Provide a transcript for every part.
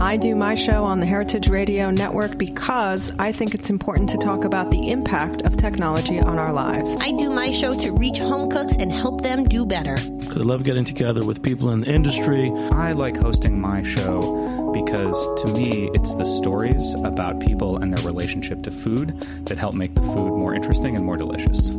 I do my show on the Heritage Radio Network because I think it's important to talk about the impact of technology on our lives. I do my show to reach home cooks and help them do better. Because I love getting together with people in the industry. I like hosting my show because to me, it's the stories about people and their relationship to food that help make the food more interesting and more delicious.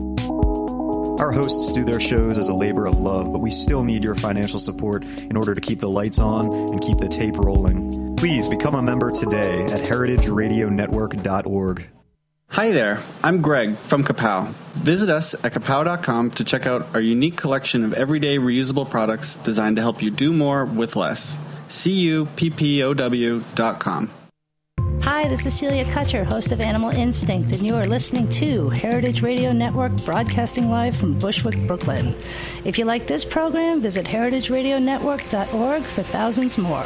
Our hosts do their shows as a labor of love, but we still need your financial support in order to keep the lights on and keep the tape rolling. Please become a member today at heritageradionetwork.org. Hi there, I'm Greg from Cuppow. Visit us at cuppow.com to check out our unique collection of everyday reusable products designed to help you do more with less. C-U-P-P-O-W.com. Hi, this is Celia Kutcher, host of Animal Instinct, and you are listening to Heritage Radio Network, broadcasting live from Bushwick, Brooklyn. If you like this program, visit heritageradionetwork.org for thousands more.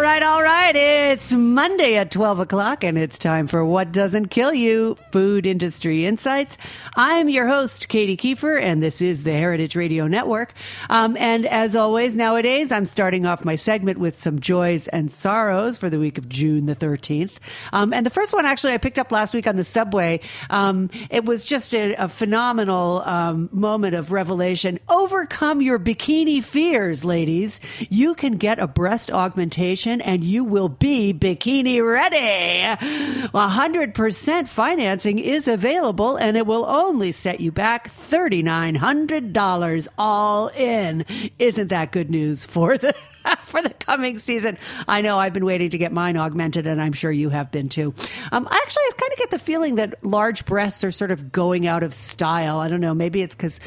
right. It's Monday at 12 o'clock, and it's time for What Doesn't Kill You Food Industry Insights. I'm your host, Katy Keiffer, and this is the Heritage Radio Network. Um, and as always, nowadays, I'm starting off my segment with some joys and sorrows for the week of June the 13th. Um, and the first one, actually, I picked up last week on the subway. Um, it was just a, a phenomenal um, moment of revelation. Overcome your bikini fears, ladies. You can get a breast augmentation and you will be bikini ready. 100% financing is available and it will only set you back $3,900 all in. Isn't that good news for the for the coming season. I know I've been waiting to get mine augmented, and I'm sure you have been too. Um, I actually, I kind of get the feeling that large breasts are sort of going out of style. I don't know. Maybe it's because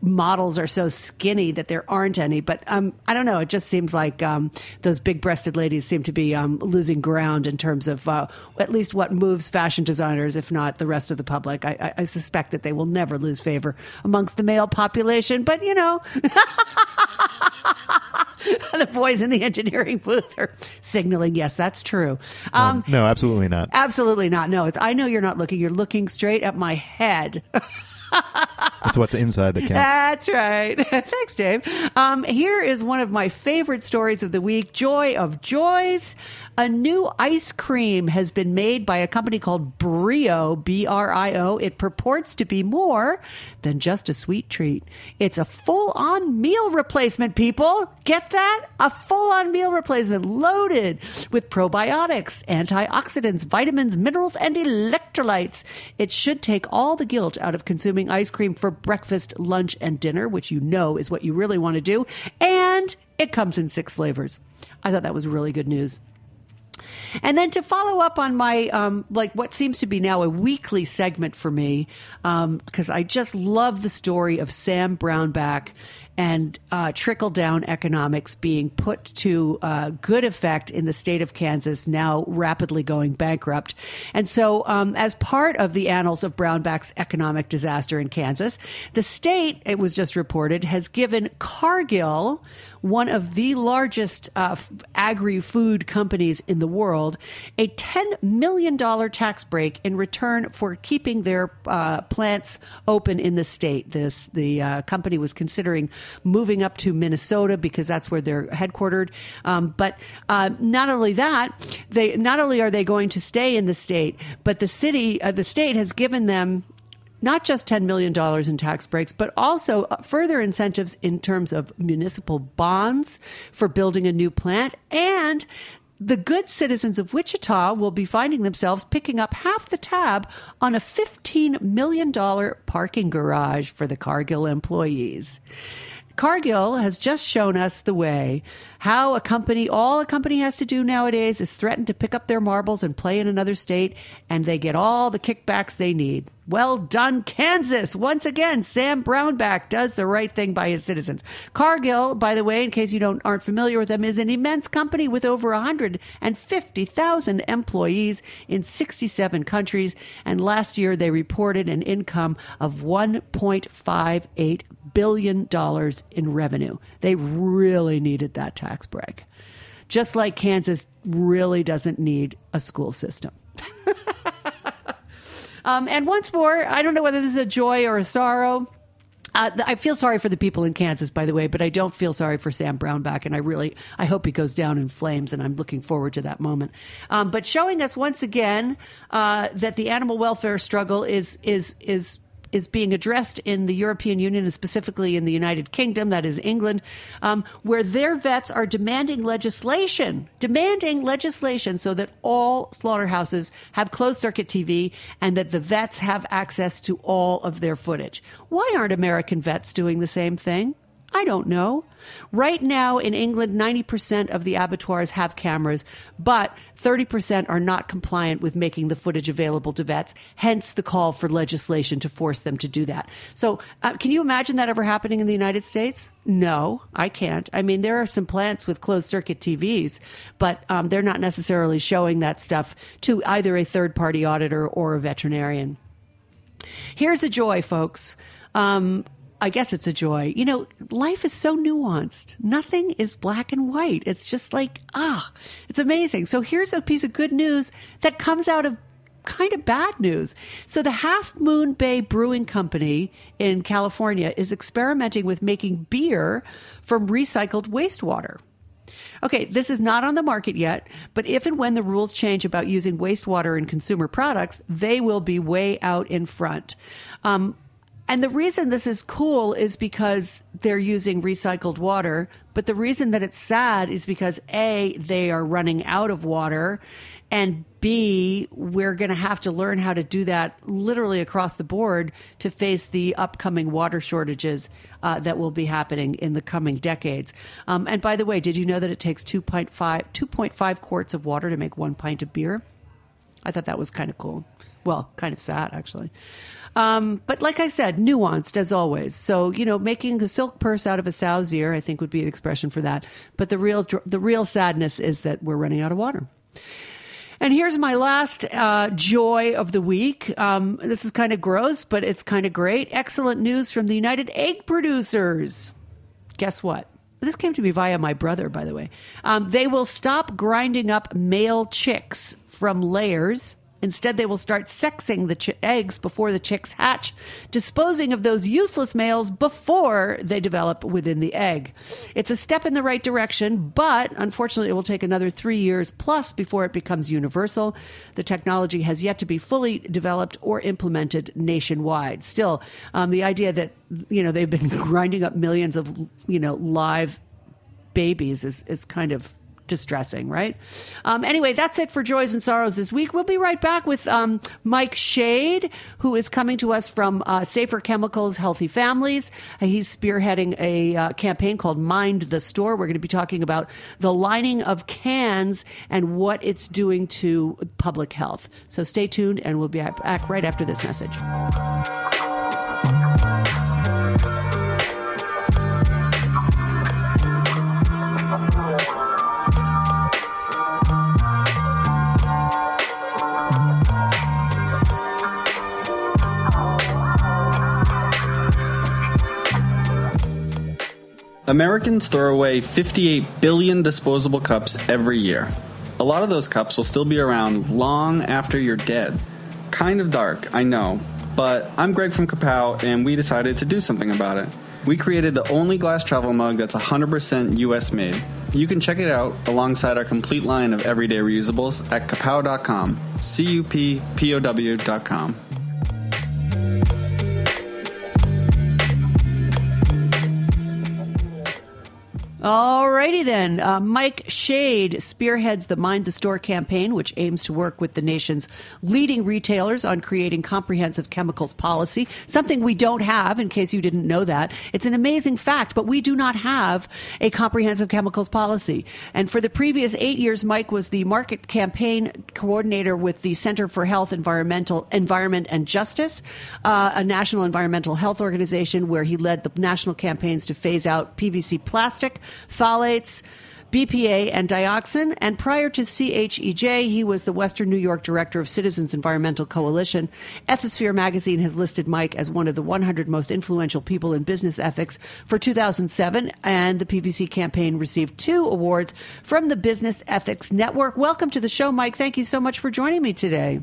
models are so skinny that there aren't any. But um, I don't know. It just seems like um, those big breasted ladies seem to be um, losing ground in terms of uh, at least what moves fashion designers, if not the rest of the public. I, I, I suspect that they will never lose favor amongst the male population. But, you know. the boys in the engineering booth are signaling, yes, that's true. Um, no, absolutely not. Absolutely not. No, it's, I know you're not looking. You're looking straight at my head. It's what's inside that counts. That's right. Thanks, Dave. Um, here is one of my favorite stories of the week Joy of Joys. A new ice cream has been made by a company called Brio, B R I O. It purports to be more than just a sweet treat. It's a full on meal replacement, people. Get that? A full on meal replacement loaded with probiotics, antioxidants, vitamins, minerals, and electrolytes. It should take all the guilt out of consuming ice cream for breakfast, lunch, and dinner, which you know is what you really want to do. And it comes in six flavors. I thought that was really good news. And then to follow up on my um, like what seems to be now a weekly segment for me, because um, I just love the story of Sam Brownback and uh, trickle down economics being put to uh, good effect in the state of Kansas, now rapidly going bankrupt. And so, um, as part of the annals of Brownback's economic disaster in Kansas, the state, it was just reported, has given Cargill one of the largest uh, agri food companies in the world, a $10 million tax break in return for keeping their uh, plants open in the state. This The uh, company was considering moving up to Minnesota because that's where they're headquartered. Um, but uh, not only that, they not only are they going to stay in the state, but the city, uh, the state has given them not just $10 million in tax breaks, but also uh, further incentives in terms of municipal bonds for building a new plant. And the good citizens of Wichita will be finding themselves picking up half the tab on a $15 million parking garage for the Cargill employees. Cargill has just shown us the way how a company, all a company has to do nowadays is threaten to pick up their marbles and play in another state, and they get all the kickbacks they need. Well done, Kansas. Once again, Sam Brownback does the right thing by his citizens. Cargill, by the way, in case you don't aren't familiar with them, is an immense company with over 150,000 employees in 67 countries. And last year they reported an income of 1.58 billion dollars in revenue. They really needed that tax break. Just like Kansas really doesn't need a school system. Um, and once more, I don't know whether this is a joy or a sorrow. Uh, I feel sorry for the people in Kansas, by the way, but I don't feel sorry for Sam Brownback, and I really, I hope he goes down in flames, and I'm looking forward to that moment. Um, but showing us once again uh, that the animal welfare struggle is is is is being addressed in the European Union and specifically in the United Kingdom, that is England, um, where their vets are demanding legislation, demanding legislation so that all slaughterhouses have closed circuit TV and that the vets have access to all of their footage. Why aren't American vets doing the same thing? I don't know. Right now in England, 90% of the abattoirs have cameras, but 30% are not compliant with making the footage available to vets, hence the call for legislation to force them to do that. So, uh, can you imagine that ever happening in the United States? No, I can't. I mean, there are some plants with closed circuit TVs, but um, they're not necessarily showing that stuff to either a third party auditor or a veterinarian. Here's a joy, folks. Um, I guess it's a joy. You know, life is so nuanced. Nothing is black and white. It's just like, ah, it's amazing. So here's a piece of good news that comes out of kind of bad news. So the Half Moon Bay Brewing Company in California is experimenting with making beer from recycled wastewater. Okay, this is not on the market yet, but if and when the rules change about using wastewater in consumer products, they will be way out in front. Um, and the reason this is cool is because they're using recycled water. But the reason that it's sad is because A, they are running out of water. And B, we're going to have to learn how to do that literally across the board to face the upcoming water shortages uh, that will be happening in the coming decades. Um, and by the way, did you know that it takes 2.5, 2.5 quarts of water to make one pint of beer? I thought that was kind of cool. Well, kind of sad, actually. Um, but like I said, nuanced as always. So you know, making a silk purse out of a sow's ear, I think would be an expression for that. But the real the real sadness is that we're running out of water. And here's my last uh, joy of the week. Um, this is kind of gross, but it's kind of great. Excellent news from the United Egg Producers. Guess what? This came to me via my brother, by the way. Um, they will stop grinding up male chicks from layers Instead, they will start sexing the ch- eggs before the chicks hatch, disposing of those useless males before they develop within the egg. It's a step in the right direction, but unfortunately, it will take another three years plus before it becomes universal. The technology has yet to be fully developed or implemented nationwide. Still, um, the idea that you know they've been grinding up millions of you know live babies is is kind of distressing, right? Um, anyway, that's it for Joys and Sorrows this week. We'll be right back with um, Mike Schade, who is coming to us from uh, Safer Chemicals Healthy Families. He's spearheading a uh, campaign called Mind the Store. We're going to be talking about the lining of cans and what it's doing to public health. So stay tuned, and we'll be back right after this message. Americans throw away 58 billion disposable cups every year. A lot of those cups will still be around long after you're dead. Kind of dark, I know. But I'm Greg from Cuppow, and we decided to do something about it. We created the only glass travel mug that's 100% US made. You can check it out alongside our complete line of everyday reusables at cuppow.com. C U P P O W.com. All Alrighty then. Uh, Mike Schade spearheads the Mind the Store campaign, which aims to work with the nation's leading retailers on creating comprehensive chemicals policy, something we don't have, in case you didn't know that. It's an amazing fact, but we do not have a comprehensive chemicals policy. And for the previous eight years, Mike was the market campaign coordinator with the Center for Health, Environmental, Environment and Justice, uh, a national environmental health organization where he led the national campaigns to phase out PVC plastic phthalates, BPA, and dioxin. And prior to CHEJ, he was the Western New York director of Citizens Environmental Coalition. Ethisphere magazine has listed Mike as one of the 100 most influential people in business ethics for 2007, and the PVC campaign received two awards from the Business Ethics Network. Welcome to the show, Mike. Thank you so much for joining me today.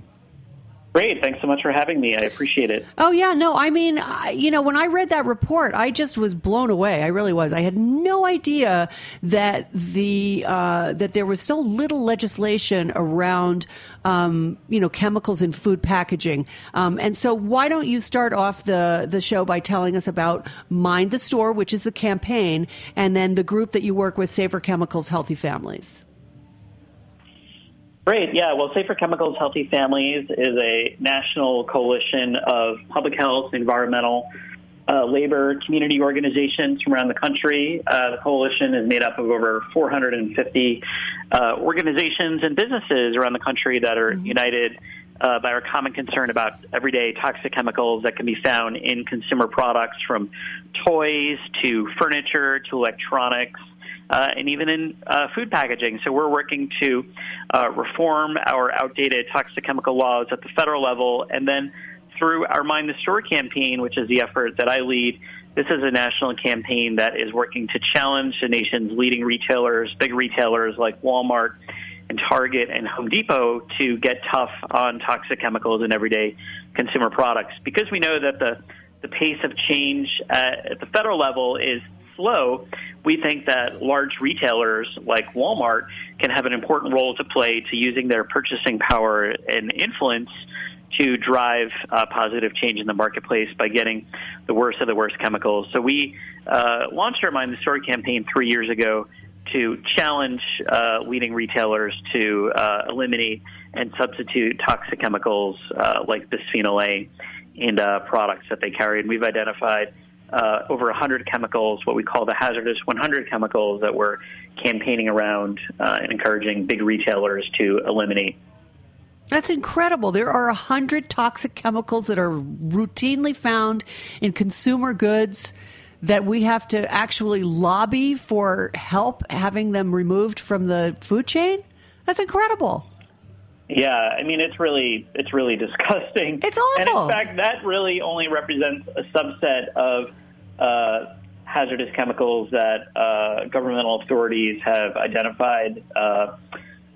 Great. Thanks so much for having me. I appreciate it. Oh, yeah. No, I mean, I, you know, when I read that report, I just was blown away. I really was. I had no idea that the uh, that there was so little legislation around, um, you know, chemicals in food packaging. Um, and so, why don't you start off the the show by telling us about Mind the Store, which is the campaign, and then the group that you work with, Safer Chemicals, Healthy Families. Great. Yeah. Well, Safer Chemicals Healthy Families is a national coalition of public health, environmental, uh, labor, community organizations from around the country. Uh, the coalition is made up of over 450 uh, organizations and businesses around the country that are mm-hmm. united uh, by our common concern about everyday toxic chemicals that can be found in consumer products from toys to furniture to electronics uh, and even in uh, food packaging. So we're working to uh, reform our outdated toxic chemical laws at the federal level, and then through our Mind the Store campaign, which is the effort that I lead. This is a national campaign that is working to challenge the nation's leading retailers, big retailers like Walmart and Target and Home Depot to get tough on toxic chemicals in everyday consumer products because we know that the the pace of change at, at the federal level is slow, we think that large retailers like Walmart can have an important role to play to using their purchasing power and influence to drive uh, positive change in the marketplace by getting the worst of the worst chemicals. So we uh, launched our Mind the Store campaign three years ago to challenge uh, leading retailers to uh, eliminate and substitute toxic chemicals uh, like bisphenol A in products that they carry. And we've identified uh, over 100 chemicals, what we call the hazardous 100 chemicals that we're campaigning around uh, and encouraging big retailers to eliminate. That's incredible. There are 100 toxic chemicals that are routinely found in consumer goods that we have to actually lobby for help having them removed from the food chain. That's incredible. Yeah, I mean it's really it's really disgusting. It's awful. And in fact, that really only represents a subset of uh, hazardous chemicals that uh, governmental authorities have identified uh,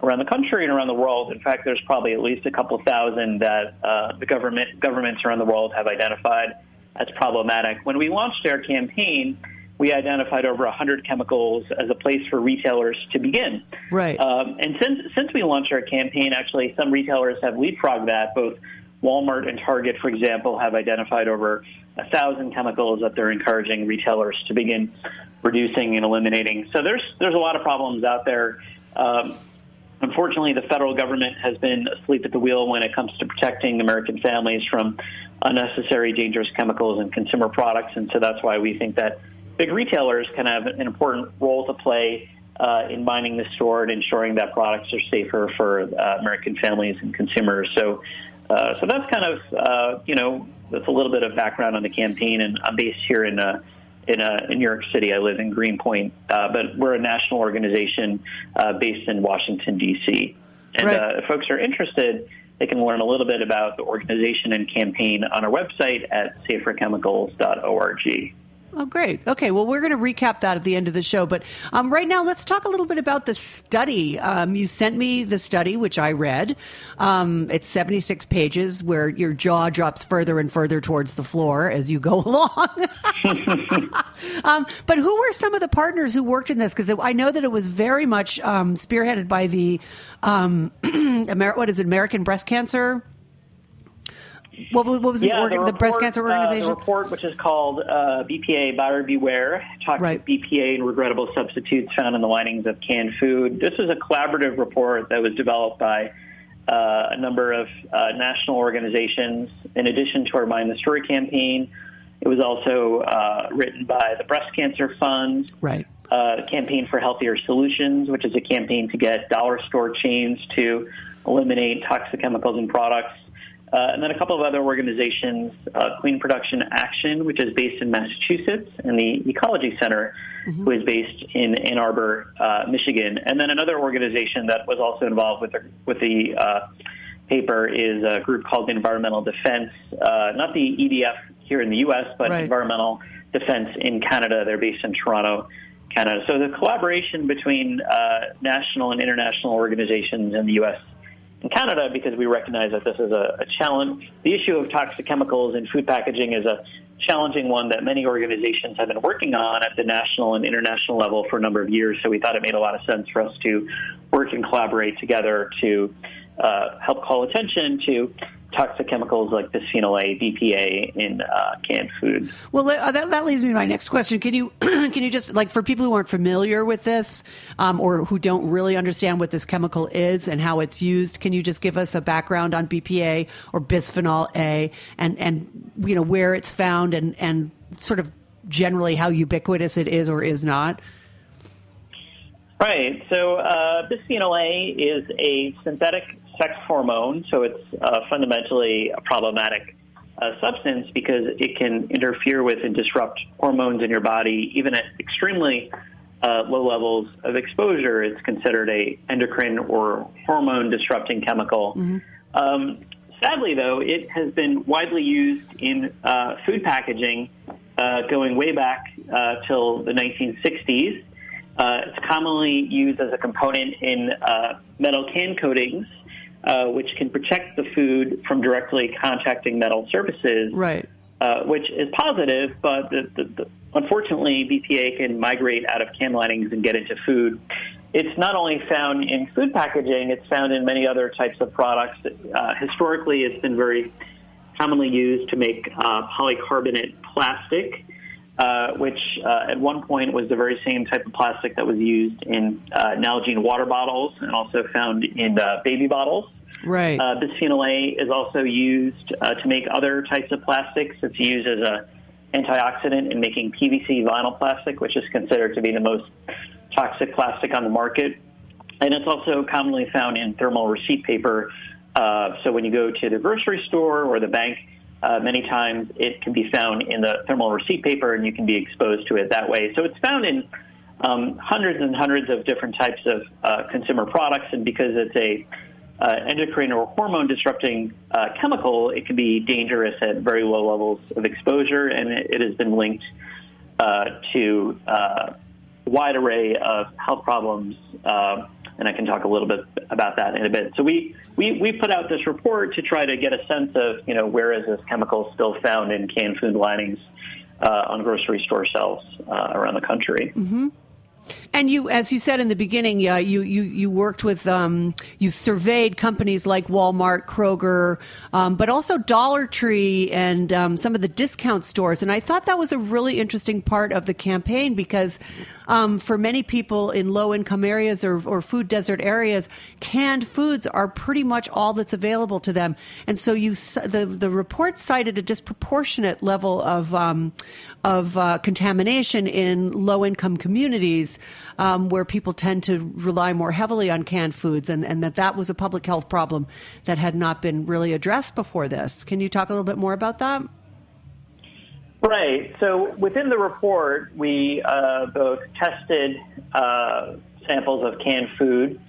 around the country and around the world. In fact, there's probably at least a couple thousand that uh, the government governments around the world have identified as problematic. When we launched our campaign we identified over 100 chemicals as a place for retailers to begin. Right. Um, and since since we launched our campaign, actually, some retailers have leapfrogged that. Both Walmart and Target, for example, have identified over a thousand chemicals that they're encouraging retailers to begin reducing and eliminating. So there's there's a lot of problems out there. Um, unfortunately, the federal government has been asleep at the wheel when it comes to protecting American families from unnecessary dangerous chemicals in consumer products, and so that's why we think that big retailers can have an important role to play uh, in minding the store and ensuring that products are safer for uh, American families and consumers. So, uh, so that's kind of uh, you know that's a little bit of background on the campaign. And I'm based here in uh, in, uh, in New York City. I live in Greenpoint, but we're a national organization based in Washington D.C. And right. if folks are interested, they can learn a little bit about the organization and campaign on our website at saferchemicals.org. Oh, great. Okay, well, we're going to recap that at the end of the show. But um, right now, let's talk a little bit about the study. Um, you sent me the study, which I read. Um, it's 76 pages where your jaw drops further and further towards the floor as you go along. Um, but who were some of the partners who worked in this? Because I know that it was very much um, spearheaded by the, um, Amer- what is it, American Breast Cancer? What, what was the, yeah, organ, the, report, breast cancer uh, organization? the report, which is called uh, BPA Buyer Beware, talks Right. about BPA and regrettable substitutes found in the linings of canned food. This is a collaborative report that was developed by uh, a number of uh, national organizations. In addition to our Mind the Store campaign, it was also uh, written by the Breast Cancer Fund, right. uh, the Campaign for Healthier Solutions, which is a campaign to get dollar store chains to eliminate toxic chemicals in products. Uh, and then a couple of other organizations, uh, Clean Production Action, which is based in Massachusetts, and the Ecology Center, who is based in Ann Arbor, uh, Michigan. And then another organization that was also involved with the, with the uh, paper is a group called Environmental Defense, uh, not the EDF here in the U.S., but Right. Environmental Defense in Canada. They're based in Toronto, Canada. So the collaboration between uh, national and international organizations in the U.S. and Canada, because we recognize that this is a, a challenge. The issue of toxic chemicals in food packaging is a challenging one that many organizations have been working on at the national and international level for a number of years. So we thought it made a lot of sense for us to work and collaborate together to uh, help call attention to toxic chemicals like bisphenol A, BPA in uh, canned foods. Well, uh, that, that leads me to my next question. Can you can you just like for people who aren't familiar with this um, or who don't really understand what this chemical is and how it's used, can you just give us a background on BPA or bisphenol A and and you know where it's found and and sort of generally how ubiquitous it is or is not? Right. So uh, bisphenol A is a synthetic sex hormone, so it's uh, fundamentally a problematic uh, substance because it can interfere with and disrupt hormones in your body, even at extremely uh, low levels of exposure. It's considered a endocrine or hormone disrupting chemical. Um, sadly, though, it has been widely used in uh, food packaging uh, going way back uh, till the 1960s. Uh, it's commonly used as a component in uh, metal can coatings, uh, which can protect the food from directly contacting metal surfaces, Right. uh, which is positive, but the, the, the, unfortunately, BPA can migrate out of can linings and get into food. It's not only found in food packaging, it's found in many other types of products. Uh, historically, it's been very commonly used to make uh, polycarbonate plastic, uh, which uh, at one point was the very same type of plastic that was used in uh, Nalgene water bottles and also found in uh, baby bottles. Right. Uh, bisphenol A is also used uh, to make other types of plastics. It's used as a antioxidant in making PVC vinyl plastic, which is considered to be the most toxic plastic on the market. And it's also commonly found in thermal receipt paper. Uh, so when you go to the grocery store or the bank, uh, many times it can be found in the thermal receipt paper, and you can be exposed to it that way. So it's found in um, hundreds and hundreds of different types of uh, consumer products, and because it's a uh, endocrine or hormone disrupting uh, chemical, it can be dangerous at very low levels of exposure, and it, it has been linked uh, to uh, a wide array of health problems. And I can talk a little bit about that in a bit. So we, we, we put out this report to try to get a sense of, you know, where is this chemical still found in canned food linings uh, on grocery store shelves uh, around the country. And you, as you said in the beginning, uh, you, you you worked with, um, you surveyed companies like Walmart, Kroger, um, but also Dollar Tree and um, some of the discount stores. And I thought that was a really interesting part of the campaign because um, for many people in low income areas or, or food desert areas, canned foods are pretty much all that's available to them. And so you, the the report cited a disproportionate level of um, of uh, contamination in low income communities um, where people tend to rely more heavily on canned foods, and, and that that was a public health problem that had not been really addressed before this. Can you talk a little bit more about that? Right. So within the report, we uh, both tested uh, samples of canned food,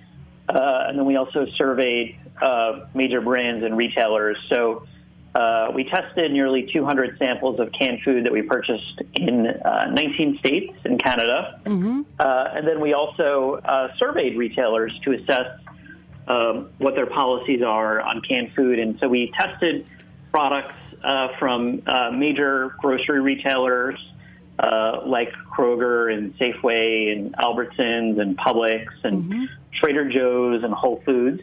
uh, and then we also surveyed uh, major brands and retailers. So Uh, we tested nearly 200 samples of canned food that we purchased in uh, 19 states in Canada. Mm-hmm. Uh, and then we also uh, surveyed retailers to assess um, what their policies are on canned food. And so we tested products uh, from uh, major grocery retailers uh, like Kroger and Safeway and Albertsons and Publix and Trader Joe's and Whole Foods.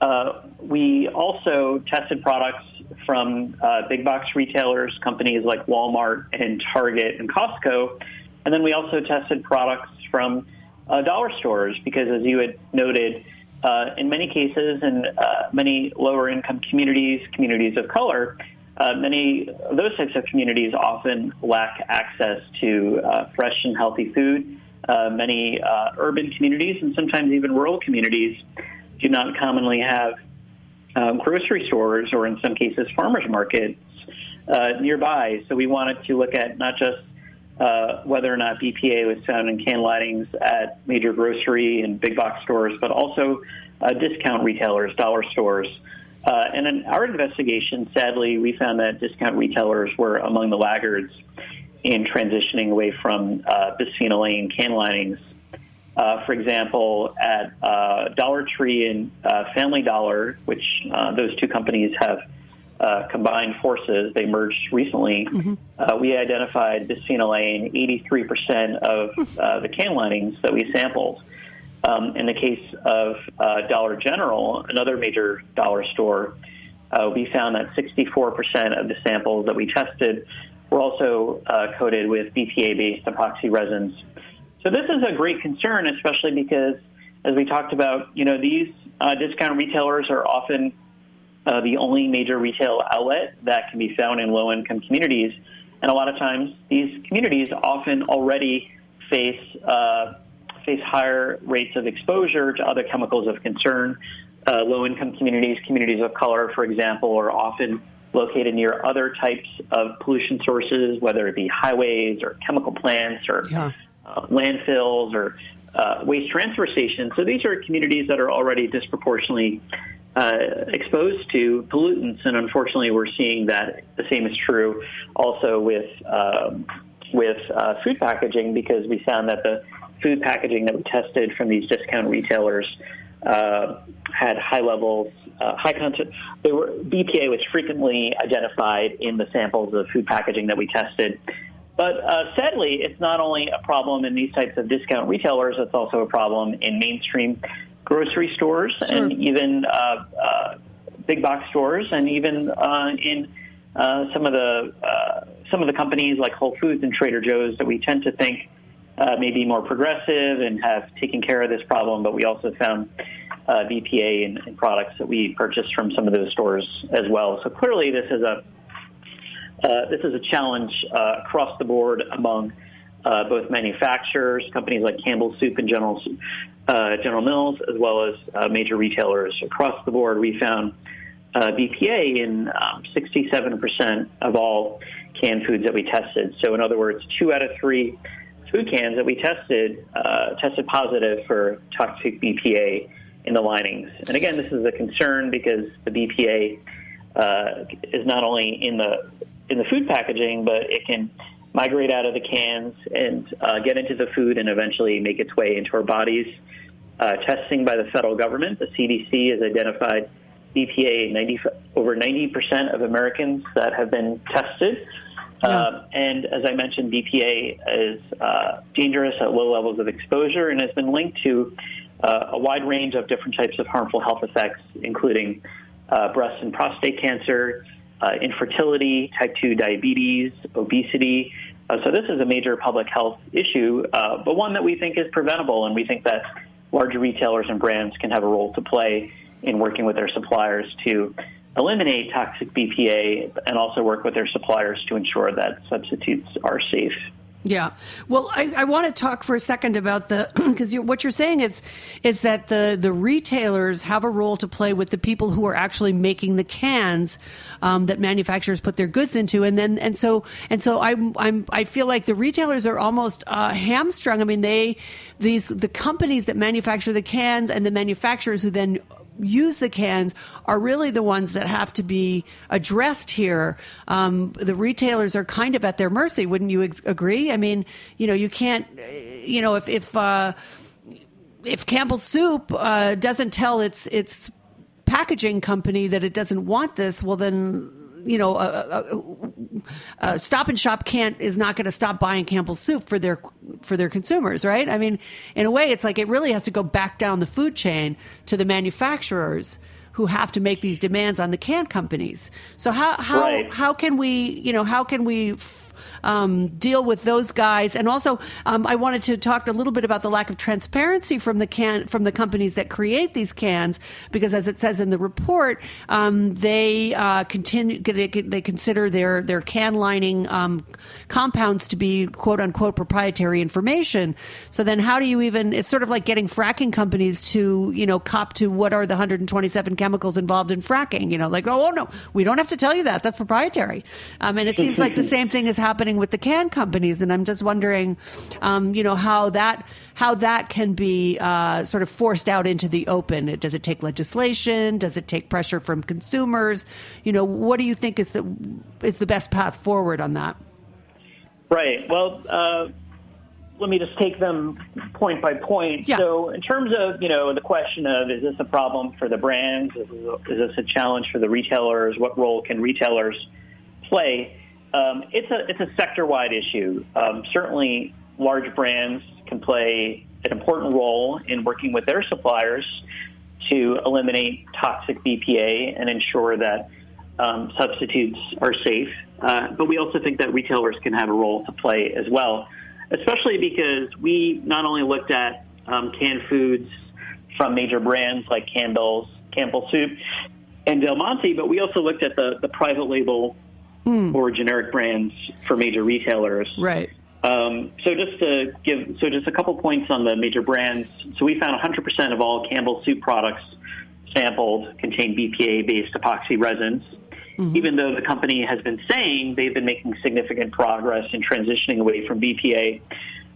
Uh, we also tested products from uh, big box retailers, companies like Walmart and Target and Costco. And then we also tested products from uh, dollar stores because, as you had noted, uh, in many cases, in uh, many lower income communities, communities of color, uh, many of those types of communities often lack access to uh, fresh and healthy food. Many urban communities and sometimes even rural communities do not commonly have um, grocery stores or, in some cases, farmers markets uh, nearby. So we wanted to look at not just uh, whether or not BPA was found in can linings at major grocery and big box stores, but also uh, discount retailers, dollar stores. Uh, and in our investigation, sadly, we found that discount retailers were among the laggards in transitioning away from uh, bisphenol A in can linings. Uh, for example, at uh, Dollar Tree and uh, Family Dollar, which uh, those two companies have uh, combined forces, they merged recently. Uh, we identified bisphenol A in 83% of uh, the can linings that we sampled. Um, in the case of uh, Dollar General, another major dollar store, uh, we found that 64% of the samples that we tested were also uh, coated with BPA-based epoxy resins. So this is a great concern, especially because, as we talked about, you know these uh, discount retailers are often uh, the only major retail outlet that can be found in low-income communities, and a lot of times these communities often already face uh, face higher rates of exposure to other chemicals of concern. Uh, low-income communities, communities of color, for example, are often located near other types of pollution sources, whether it be highways or chemical plants or Yeah. Uh, landfills or uh, waste transfer stations. So these are communities that are already disproportionately uh, exposed to pollutants, and unfortunately, we're seeing that the same is true also with um, with uh, food packaging because we found that the food packaging that we tested from these discount retailers uh, had high levels, uh, high content. They were BPA was frequently identified in the samples of food packaging that we tested. But uh, sadly, it's not only a problem in these types of discount retailers; it's also a problem in mainstream grocery stores and even uh, uh, big box stores, and even uh, in uh, some of the uh, some of the companies like Whole Foods and Trader Joe's that we tend to think uh, may be more progressive and have taken care of this problem. But we also found uh, BPA in, in products that we purchased from some of those stores as well. So clearly, this is a uh, this is a challenge uh, across the board among uh, both manufacturers, companies like Campbell Soup and General uh, General Mills, as well as uh, major retailers across the board. We found BPA in um, 67% of all canned foods that we tested. So, in other words, two out of three food cans that we tested tested positive for toxic BPA in the linings. And again, this is a concern because the BPA uh, is not only in the in the food packaging, but it can migrate out of the cans and uh, get into the food and eventually make its way into our bodies. Uh, testing by the federal government, the CDC has identified BPA 90, over 90% of Americans that have been tested. Um, and as I mentioned, BPA is uh, dangerous at low levels of exposure and has been linked to uh, a wide range of different types of harmful health effects, including uh, breast and prostate cancer, uh, infertility, type 2 diabetes, obesity. Uh, so this is a major public health issue, uh, but one that we think is preventable, and we think that larger retailers and brands can have a role to play in working with their suppliers to eliminate toxic BPA and also work with their suppliers to ensure that substitutes are safe. Yeah. Well, I, I want to talk for a second about the because what you're saying is is that the the retailers have a role to play with the people who are actually making the cans um, that manufacturers put their goods into, and then and so and so I'm I'm I feel like the retailers are almost uh, hamstrung. I mean, they these the companies that manufacture the cans and the manufacturers who then use the cans are really the ones that have to be addressed here. Um, the retailers are kind of at their mercy, wouldn't you ex- agree? I mean, you know, you can't, you know, if if uh, if Campbell's Soup uh, doesn't tell its its packaging company that it doesn't want this, well then you know, a, Stop and Shop can't is not going to stop buying Campbell's soup for their for their consumers, right? I mean, in a way, it's like it really has to go back down the food chain to the manufacturers who have to make these demands on the can companies. So how how Right. how can we you know how can we f- um, deal with those guys? And also, um, I wanted to talk a little bit about the lack of transparency from the can from the companies that create these cans, because as it says in the report, um, they uh, continue they, they consider their their can lining um, compounds to be quote unquote proprietary information. So then, how do you even? It's sort of like getting fracking companies to you know cop to what are the 127 chemicals involved in fracking. You know, like oh, oh no, we don't have to tell you that. That's proprietary. Um, and it seems like the same thing is happening with the can companies. And I'm just wondering, um, you know, how that how that can be uh, sort of forced out into the open. Does it take legislation? Does it take pressure from consumers? You know, what do you think is the is the best path forward on that? Right. Well, uh, let me just take them point by point. So, in terms of you know the question of is this a problem for the brands? Is this a, is this a challenge for the retailers? What role can retailers play? Um, it's a it's a sector wide issue. Um, certainly, large brands can play an important role in working with their suppliers to eliminate toxic BPA and ensure that um, substitutes are safe. Uh, but we also think that retailers can have a role to play as well, especially because we not only looked at um, canned foods from major brands like Campbell's, Campbell Soup, and Del Monte, but we also looked at the, the private label or generic brands for major retailers. Right. Um, so just to give, so just a couple points on the major brands. So we found 100% of all Campbell soup products sampled contain BPA-based epoxy resins. Even though the company has been saying they've been making significant progress in transitioning away from BPA,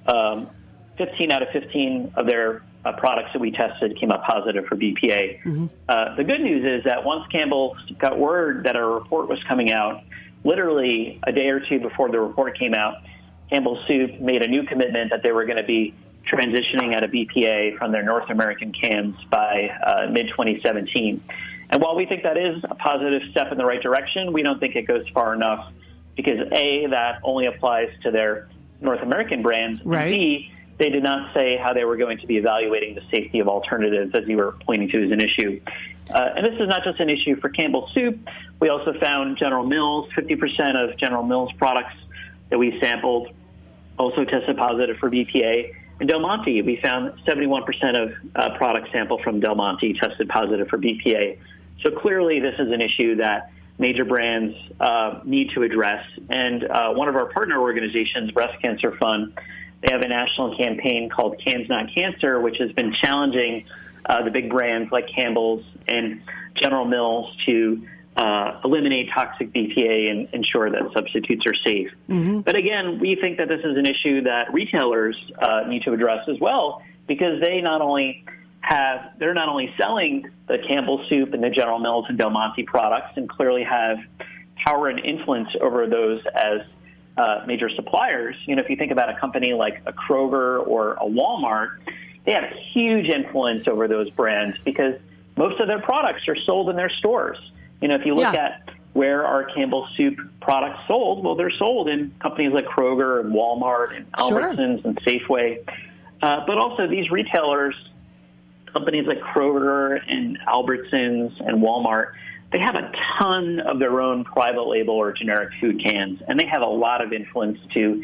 um, 15 out of 15 of their uh, products that we tested came up positive for BPA. Uh, the good news is that once Campbell got word that a report was coming out, literally a day or two before the report came out, Campbell Soup made a new commitment that they were going to be transitioning out of BPA from their North American cans by uh, mid 2017. And while we think that is a positive step in the right direction, we don't think it goes far enough because A, that only applies to their North American brands, Right. and B, they did not say how they were going to be evaluating the safety of alternatives, as you were pointing to as an issue. Uh, and this is not just an issue for Campbell Soup. We also found General Mills, 50% of General Mills products that we sampled also tested positive for BPA. And Del Monte, we found 71% of uh, products sampled from Del Monte tested positive for BPA. So clearly, this is an issue that major brands uh, need to address. And uh, one of our partner organizations, Breast Cancer Fund, they have a national campaign called Cans Not Cancer, which has been challenging uh, the big brands like Campbell's and General Mills to uh, eliminate toxic BPA and ensure that substitutes are safe. But again, we think that this is an issue that retailers uh, need to address as well because they not only have they're not only selling the Campbell Soup and the General Mills and Del Monte products and clearly have power and influence over those as uh, major suppliers. You know, if you think about a company like a Kroger or a Walmart, they have huge influence over those brands because most of their products are sold in their stores. You know, if you look Yeah. at where are Campbell Soup products sold, well, they're sold in companies like Kroger and Walmart and Sure. Albertsons and Safeway. Uh, but also these retailers, companies like Kroger and Albertsons and Walmart, they have a ton of their own private label or generic food cans, and they have a lot of influence to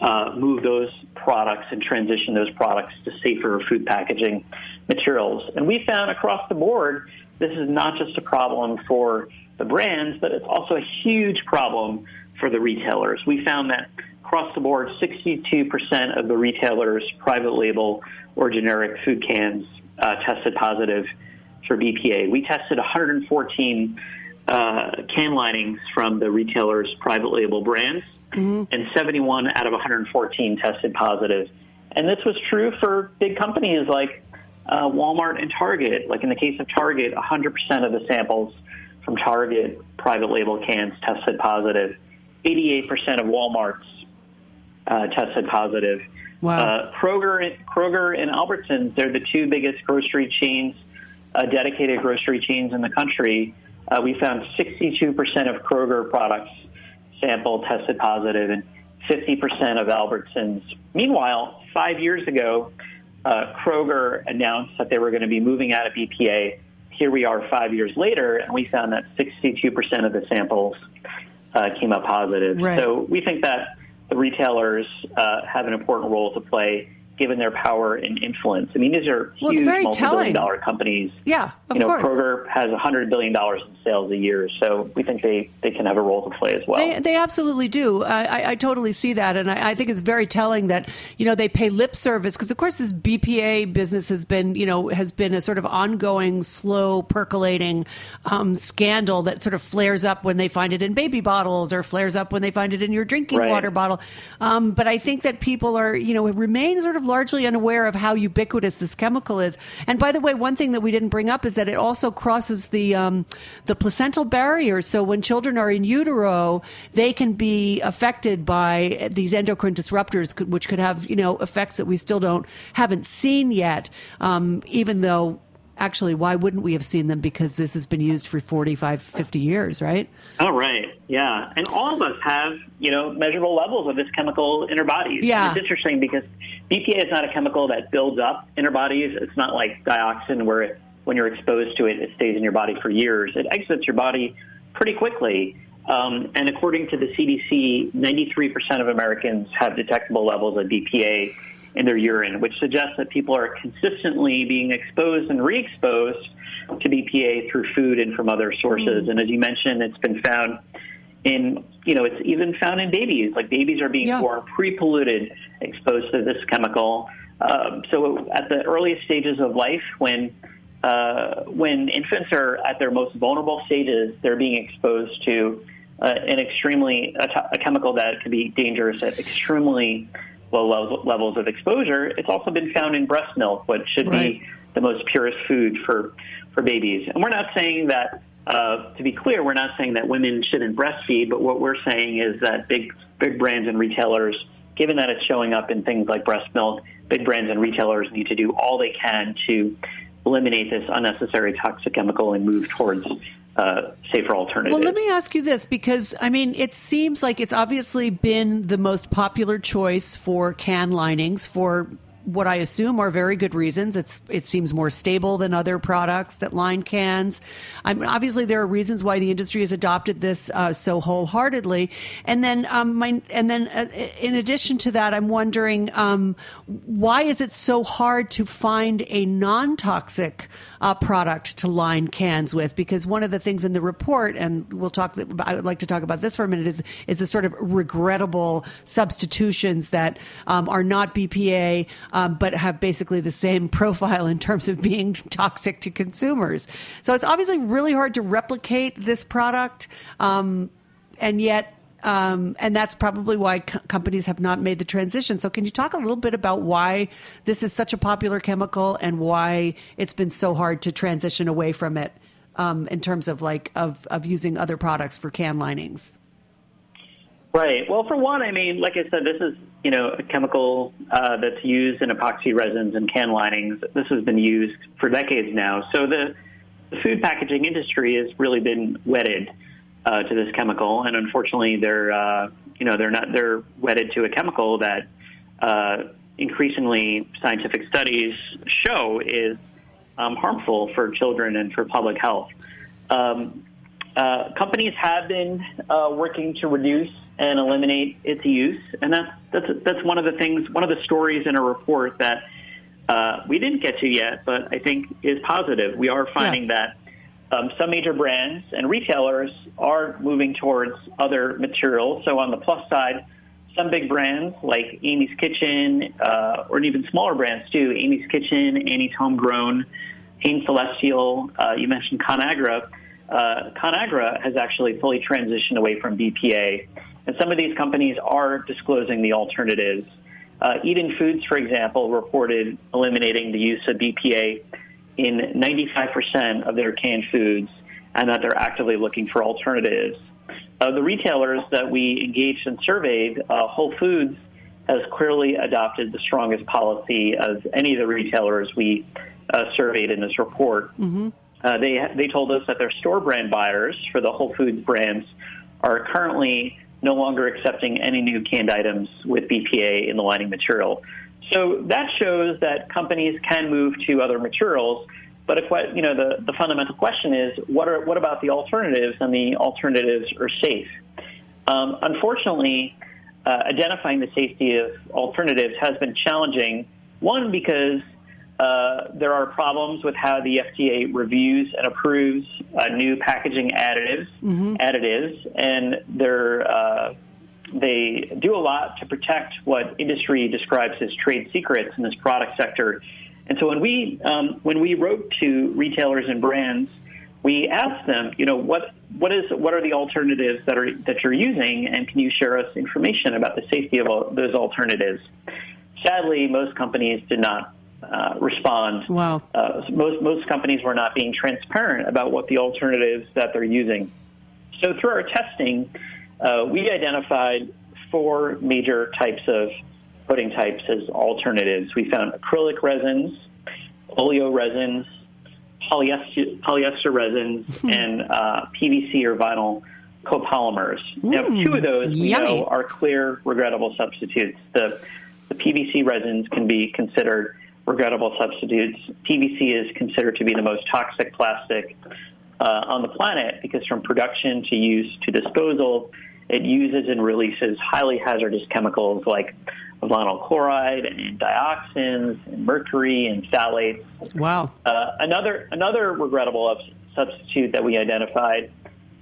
uh, move those products and transition those products to safer food packaging materials. And we found across the board this is not just a problem for the brands, but it's also a huge problem for the retailers. We found that across the board, 62% of the retailers' private label or generic food cans uh, tested positive for BPA. We tested 114 uh, can linings from the retailers' private label brands, and 71 out of 114 tested positive. And this was true for big companies like uh, Walmart and Target. Like in the case of Target, 100% of the samples from Target private label cans tested positive. 88% of Walmart's uh, tested positive. Wow. Uh, Kroger, Kroger and Albertsons, they're the two biggest grocery chains, uh, dedicated grocery chains in the country. Uh, we found 62% of Kroger products sample tested positive and 50% of Albertsons. Meanwhile, five years ago, uh, Kroger announced that they were going to be moving out of BPA. Here we are five years later, and we found that 62% of the samples uh, came up positive. Right. So we think that the retailers uh, have an important role to play given their power and influence. I mean, these are Well, huge multi-billion telling. dollar companies. Yeah, of you know, course. Kroger has $100 billion in sales a year, so we think they, they can have a role to play as well. They, they absolutely do. I, I, I totally see that, and I, I think it's very telling that you know they pay lip service because, of course, this BPA business has been you know has been a sort of ongoing, slow percolating um, scandal that sort of flares up when they find it in baby bottles or flares up when they find it in your drinking Right. water bottle. Um, but I think that people are you know remain sort of largely unaware of how ubiquitous this chemical is. And by the way, one thing that we didn't bring up is that it also crosses the um, the placental barrier. So when children are in utero, they can be affected by these endocrine disruptors, which could have you know effects that we still don't haven't seen yet. Um, even though. Actually, why wouldn't we have seen them? Because this has been used for 45, 50 years, right? Oh, right. Yeah. And all of us have, you know, measurable levels of this chemical in our bodies. Yeah. And it's interesting because BPA is not a chemical that builds up in our bodies. It's not like dioxin where when you're exposed to it, it stays in your body for years. It exits your body pretty quickly. Um, and according to the CDC, 93% of Americans have detectable levels of BPA in their urine, which suggests that people are consistently being exposed and re-exposed to BPA through food and from other sources. And as you mentioned, it's been found in, you know, it's even found in babies. Like babies are being Yeah. born pre-polluted, exposed to this chemical. Um, so at the earliest stages of life, when uh, when infants are at their most vulnerable stages, they're being exposed to uh, an extremely a, t- a chemical that can be dangerous at extremely low levels, levels of exposure. It's also been found in breast milk, which should Right. be the most purest food for for babies. And we're not saying that. Uh, to be clear, we're not saying that women shouldn't breastfeed, but what we're saying is that big big brands and retailers, given that it's showing up in things like breast milk, big brands and retailers need to do all they can to eliminate this unnecessary toxic chemical and move towards uh, safer alternatives. Well, let me ask you this because I mean, it seems like it's obviously been the most popular choice for can linings for what I assume are very good reasons. It's it seems more stable than other products that line cans. I mean, obviously there are reasons why the industry has adopted this uh, so wholeheartedly. And then, um, my and then uh, in addition to that, I'm wondering um, why is it so hard to find a non-toxic uh, product to line cans with? Because one of the things in the report, and we'll talk. I would like to talk about this for a minute. Is is the sort of regrettable substitutions that um, are not BPA, um, but have basically the same profile in terms of being toxic to consumers. So it's obviously really hard to replicate this product, um, and yet. Um, and that's probably why co- companies have not made the transition. So, can you talk a little bit about why this is such a popular chemical and why it's been so hard to transition away from it um, in terms of like of of using other products for can linings? Right. Well, for one, I mean, like I said, this is you know a chemical uh, that's used in epoxy resins and can linings. This has been used for decades now. So the, the food packaging industry has really been wedded uh, to this chemical, and unfortunately, they're uh, you know they're not they're wedded to a chemical that uh, increasingly scientific studies show is um, harmful for children and for public health. Um, uh, companies have been uh, working to reduce and eliminate its use, and that's that's that's one of the things, one of the stories in a report that uh, we didn't get to yet, but I think is positive. We are finding that um, some major brands and retailers are moving towards other materials. So on the plus side, some big brands like Amy's Kitchen, uh, or even smaller brands too, Amy's Kitchen, Annie's Homegrown, Hain Celestial. Uh, you mentioned Conagra. Uh, Conagra has actually fully transitioned away from BPA, and some of these companies are disclosing the alternatives. Uh, Eden Foods, for example, reported eliminating the use of BPA in 95% of their canned foods and that they're actively looking for alternatives. Uh, the retailers that we engaged and surveyed, uh, Whole Foods has clearly adopted the strongest policy of any of the retailers we uh, surveyed in this report. Mm-hmm. Uh, they they told us that their store brand buyers for the Whole Foods brands are currently no longer accepting any new canned items with BPA in the lining material. So that shows that companies can move to other materials. But you know, the, the fundamental question is, what are what about the alternatives? And the alternatives are safe. Um, unfortunately, uh, identifying the safety of alternatives has been challenging. One because uh, there are problems with how the FDA reviews and approves uh, new packaging additives, Mm-hmm. additives, and they're uh, they do a lot to protect what industry describes as trade secrets in this product sector. And so when we um, when we wrote to retailers and brands, we asked them, you know, what what is what are the alternatives that are that you're using, and can you share us information about the safety of all, those alternatives? Sadly, most companies did not uh, respond. Wow. Uh, most most companies were not being transparent about what the alternatives that they're using. So through our testing, uh, we identified four major types of coating types as alternatives. We found acrylic resins, oleo resins, polyester, polyester resins, and uh, PVC or vinyl copolymers. now, Mm, two of those we yummy. know are clear regrettable substitutes. The, the PVC resins can be considered regrettable substitutes. PVC is considered to be the most toxic plastic uh, on the planet because from production to use to disposal, it uses and releases highly hazardous chemicals like vinyl chloride and dioxins and mercury and phthalates. Wow. Uh, another another regrettable substitute that we identified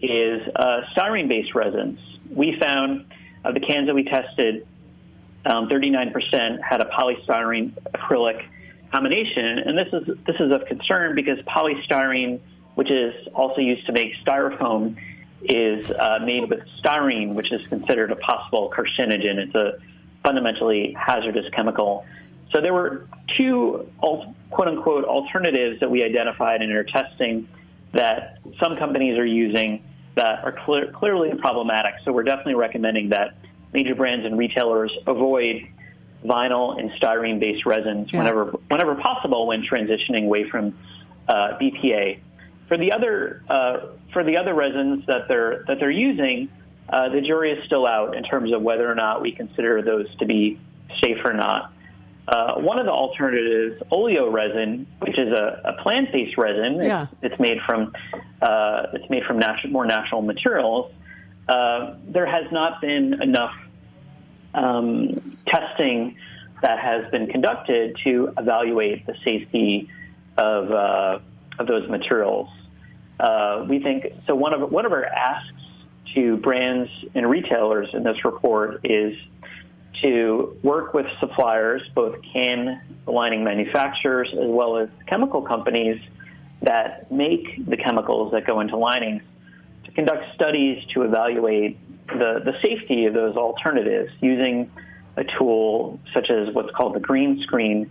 is uh, styrene-based resins. We found of the cans that we tested, um, 39% had a polystyrene acrylic combination, and this is this is of concern because polystyrene, which is also used to make styrofoam, is uh, made with styrene, which is considered a possible carcinogen. It's a fundamentally hazardous chemical. So there were two quote unquote alternatives that we identified in our testing that some companies are using that are clear, clearly problematic. So we're definitely recommending that major brands and retailers avoid vinyl and styrene based resins Yeah. whenever whenever possible when transitioning away from uh, BPA. For the other uh, for the other resins that they're that they're using, uh, the jury is still out in terms of whether or not we consider those to be safe or not. Uh, one of the alternatives, oleo resin, which is a, a plant-based resin, Yeah. it's, it's made from uh, it's made from natu- more natural materials. Uh, there has not been enough um, testing that has been conducted to evaluate the safety of uh, of those materials. Uh, we think so. One of one of our asks to brands and retailers in this report is to work with suppliers, both can lining manufacturers as well as chemical companies that make the chemicals that go into linings, conduct studies to evaluate the, the safety of those alternatives using a tool such as what's called the green screen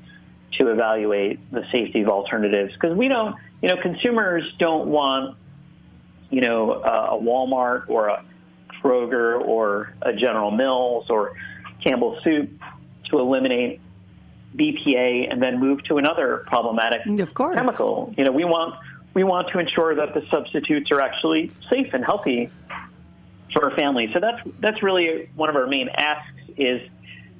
to evaluate the safety of alternatives. Because we don't, you know, consumers don't want, you know, a, a Walmart or a Kroger or a General Mills or Campbell Soup to eliminate BPA and then move to another problematic Of course. chemical. You know, we want we want to ensure that the substitutes are actually safe and healthy for our families. So that's that's really one of our main asks is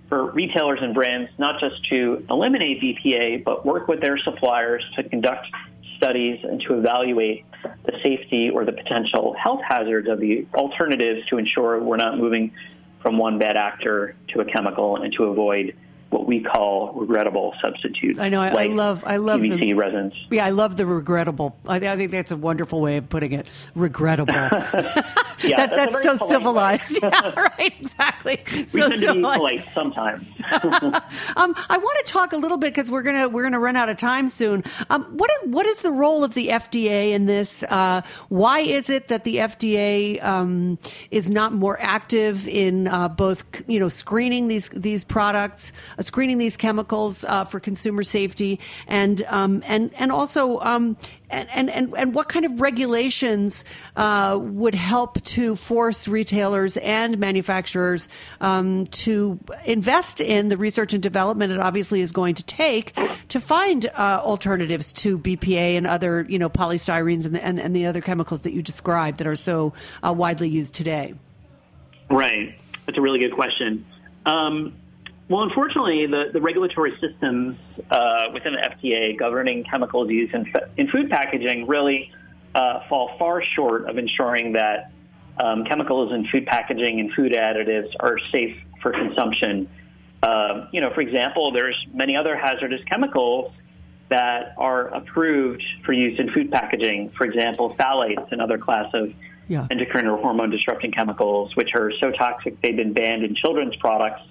for retailers and brands not just to eliminate BPA, but work with their suppliers to conduct studies and to evaluate the safety or the potential health hazards of the alternatives to ensure we're not moving from one bad actor to a chemical and to avoid what we call regrettable substitutes. I know. I, I love. I love PVC the resins. Yeah, I love the regrettable. I, I think that's a wonderful way of putting it. Regrettable. Yeah, That- that's, that's so civilized. way. yeah, right. Exactly. we so tend to be polite sometimes. Um, I want to talk a little bit because we're gonna we're gonna run out of time soon. Um, what is, what is the role of the FDA in this? Uh, why is it that the FDA um, is not more active in uh, both you know screening these these products screening these chemicals uh, for consumer safety, and um, and and also um, and, and and what kind of regulations uh, would help to force retailers and manufacturers um, to invest in the research and development it obviously is going to take to find uh, alternatives to BPA and other you know polystyrenes and the, and, and the other chemicals that you described that are so uh, widely used today. Right. That's a really good question. Um, well, unfortunately, the, the regulatory systems uh, within the FDA governing chemicals used in, in food packaging really uh, fall far short of ensuring that um, chemicals in food packaging and food additives are safe for consumption. Uh, you know, for example, there's many other hazardous chemicals that are approved for use in food packaging. For example, phthalates, another class of yeah. endocrine or hormone disrupting chemicals, which are so toxic they've been banned in children's products.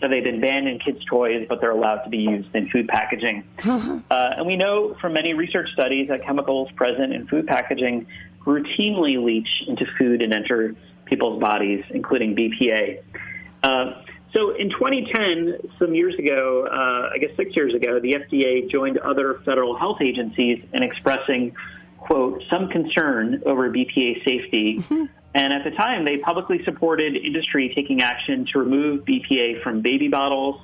So they've been banned in kids' toys, but they're allowed to be used in food packaging. uh, and we know from many research studies that chemicals present in food packaging routinely leach into food and enter people's bodies, including BPA. Uh, so in 2010, some years ago, uh, I guess six years ago, the FDA joined other federal health agencies in expressing quote, some concern over BPA safety. And at the time, they publicly supported industry taking action to remove BPA from baby bottles,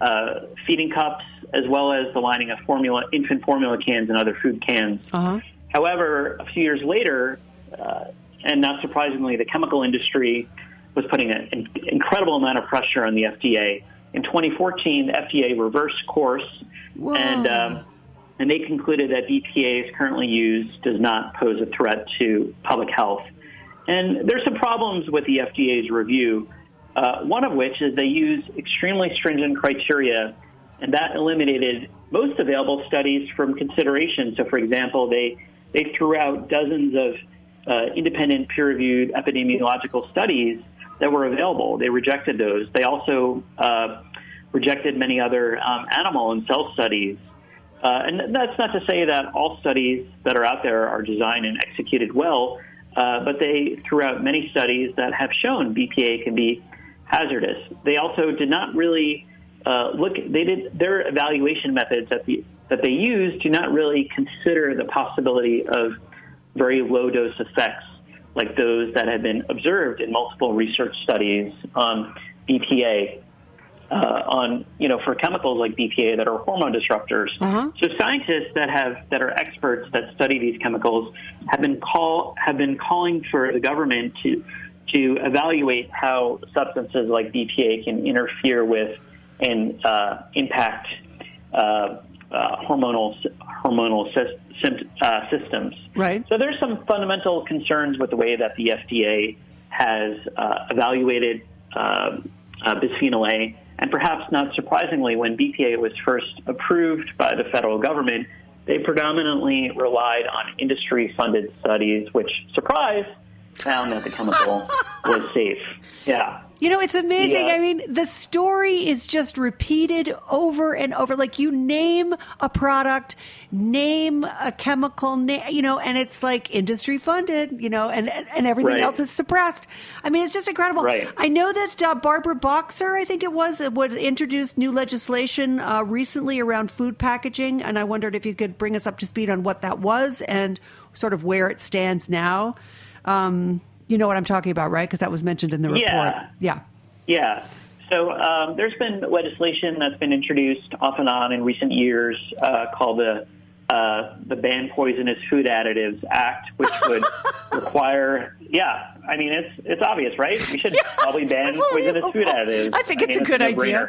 uh, feeding cups, as well as the lining of formula, infant formula cans and other food cans. Uh-huh. However, a few years later, uh, and not surprisingly, the chemical industry was putting an incredible amount of pressure on the FDA. In 2014, the FDA reversed course Whoa. and um, and they concluded that BPA is currently used does not pose a threat to public health. And there's some problems with the FDA's review, uh, one of which is they use extremely stringent criteria, and that eliminated most available studies from consideration. So, for example, they, they threw out dozens of uh, independent peer reviewed epidemiological studies that were available. They rejected those. They also uh, rejected many other um, animal and cell studies uh, and that's not to say that all studies that are out there are designed and executed well, uh, but they threw out many studies that have shown BPA can be hazardous. They also did not really uh, look. They did their evaluation methods that the that they use do not really consider the possibility of very low dose effects like those that have been observed in multiple research studies on BPA uh, on you know for chemicals like BPA that are hormone disruptors. Uh-huh. So scientists that have that are experts that study these chemicals have been call have been calling for the government to to evaluate how substances like BPA can interfere with and uh, impact uh, uh hormonal hormonal uh, systems. Right. So there's some fundamental concerns with the way that the FDA has uh, evaluated bisphenol A and perhaps not surprisingly, when BPA was first approved by the federal government, they predominantly relied on industry funded studies, which, surprise, found that the chemical was safe. Yeah. You know, it's amazing. Yeah. I mean, the story is just repeated over and over. Like you name a product, name a chemical, na- you know, and it's like industry funded, you know, and and everything right. else is suppressed. I mean, it's just incredible. Right. I know that uh, Barbara Boxer, I think it was, would introduce new legislation uh, recently around food packaging, and I wondered if you could bring us up to speed on what that was and sort of where it stands now. Um, you know what I'm talking about, right? Because that was mentioned in the report. Yeah. Yeah. Yeah. So um, there's been legislation that's been introduced off and on in recent years uh, called the uh, the Ban Poisonous Food Additives Act, which would require. Yeah, I mean it's it's obvious, right? We should yeah, probably ban poisonous food additives. I think it's I mean, a good idea.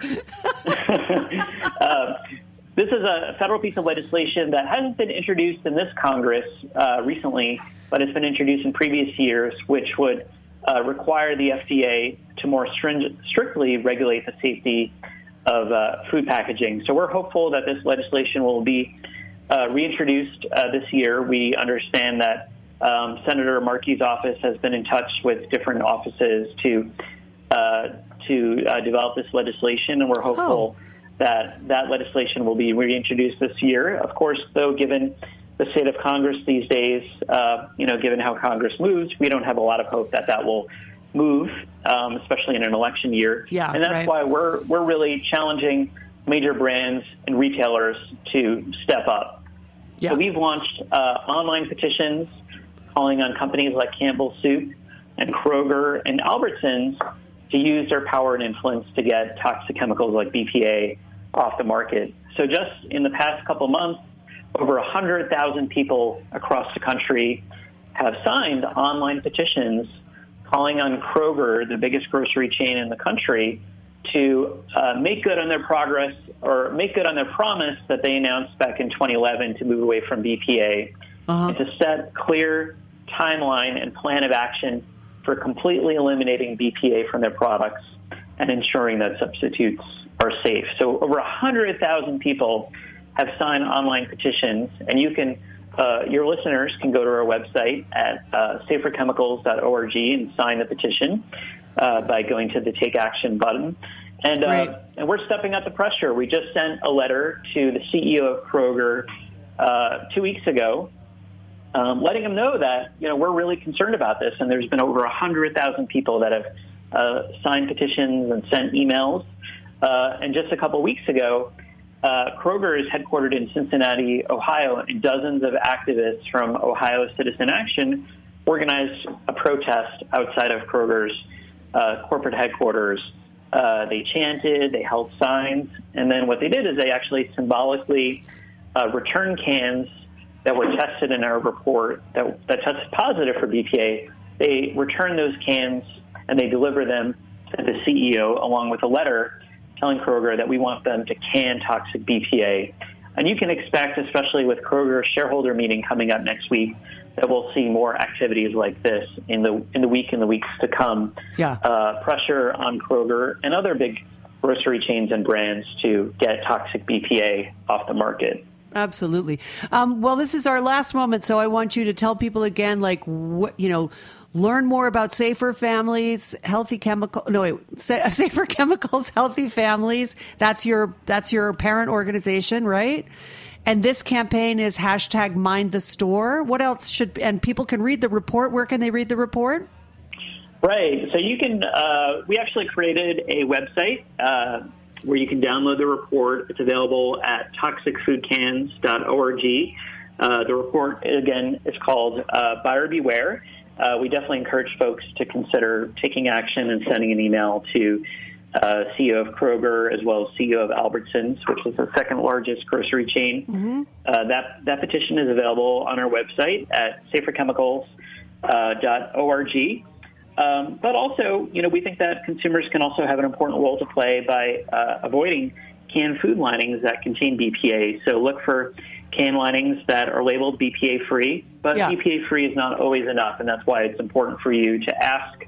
uh, this is a federal piece of legislation that hasn't been introduced in this Congress uh, recently, but it's been introduced in previous years, which would uh, require the FDA to more stringent, strictly regulate the safety of uh, food packaging. So we're hopeful that this legislation will be uh, reintroduced uh, this year. We understand that um, Senator Markey's office has been in touch with different offices to uh, to develop this legislation, and we're hopeful. Oh that that legislation will be reintroduced this year. Of course, though, given the state of Congress these days, uh, you know, given how Congress moves, we don't have a lot of hope that that will move, um, especially in an election year. Yeah, and that's right. why we're we're really challenging major brands and retailers to step up. Yeah. So we've launched uh, online petitions calling on companies like Campbell Soup and Kroger and Albertsons to use their power and influence to get toxic chemicals like BPA off the market. So just in the past couple of months, over 100,000 people across the country have signed online petitions calling on Kroger, the biggest grocery chain in the country, to uh, make good on their progress or make good on their promise that they announced back in 2011 to move away from BPA and to set clear timeline and plan of action for completely eliminating BPA from their products and ensuring that substitutes are safe. So over 100,000 people have signed online petitions, and you can, uh, your listeners can go to our website at uh, saferchemicals.org and sign the petition uh, by going to the Take Action button. And, uh, and we're stepping up the pressure. We just sent a letter to the CEO of Kroger uh, two weeks ago um, letting him know that you know we're really concerned about this, and there's been over hundred thousand people that have uh, signed petitions and sent emails. Uh, and just a couple weeks ago, uh, Kroger is headquartered in Cincinnati, Ohio, and dozens of activists from Ohio Citizen Action organized a protest outside of Kroger's uh, corporate headquarters. Uh, they chanted, they held signs, and then what they did is they actually symbolically uh, returned cans that were tested in our report that, that tested positive for BPA, they returned those cans and they deliver them to the CEO along with a letter telling Kroger that we want them to can toxic BPA. And you can expect, especially with Kroger's shareholder meeting coming up next week, that we'll see more activities like this in the in the week and the weeks to come. Yeah. Uh, pressure on Kroger and other big grocery chains and brands to get toxic BPA off the market. Absolutely. Um, well, this is our last moment, so I want you to tell people again, like, what you know, learn more about safer families, healthy chemical. No, wait, safer chemicals, healthy families. That's your that's your parent organization, right? And this campaign is hashtag Mind the Store. What else should and people can read the report? Where can they read the report? Right. So you can. Uh, we actually created a website uh, where you can download the report. It's available at toxicfoodcans.org. Uh, the report again is called uh, Buyer Beware. Uh, we definitely encourage folks to consider taking action and sending an email to uh, CEO of Kroger as well as CEO of Albertsons, which is the second largest grocery chain. Uh, that that petition is available on our website at saferchemicals.org. Um, but also, you know, we think that consumers can also have an important role to play by uh, avoiding canned food linings that contain BPA. So look for can linings that are labeled BPA free, but Yeah. BPA free is not always enough, and that's why it's important for you to ask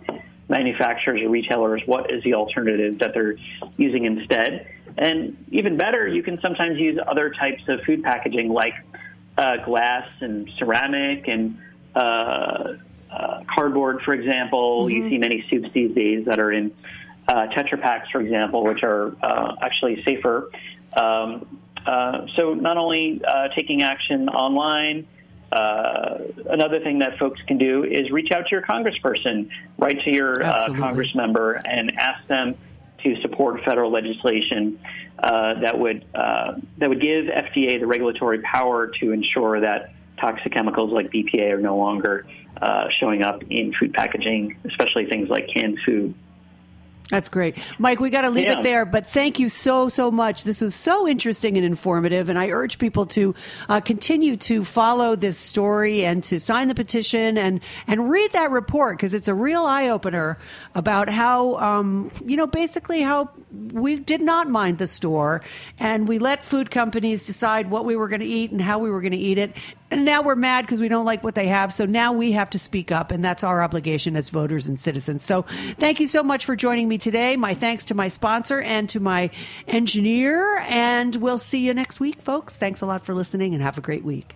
manufacturers or retailers what is the alternative that they're using instead. And even better, you can sometimes use other types of food packaging like uh, glass and ceramic and uh, uh, cardboard, for example. You see many soups these days that are in uh, Tetra Paks, for example, which are uh, actually safer. Um, uh, so not only uh, taking action online, uh, another thing that folks can do is reach out to your congressperson, write to your uh, congress member, and ask them to support federal legislation uh, that would uh, that would give FDA the regulatory power to ensure that toxic chemicals like BPA are no longer uh, showing up in food packaging, especially things like canned food. That's great. Mike, we got to leave Yeah. it there, but thank you so, so much. This was so interesting and informative, and I urge people to uh, continue to follow this story and to sign the petition and, and read that report because it's a real eye opener about how, um, you know, basically how we did not mind the store and we let food companies decide what we were going to eat and how we were going to eat it. And now we're mad because we don't like what they have. So now we have to speak up, and that's our obligation as voters and citizens. So thank you so much for joining me today. My thanks to my sponsor and to my engineer. And we'll see you next week, folks. Thanks a lot for listening and have a great week.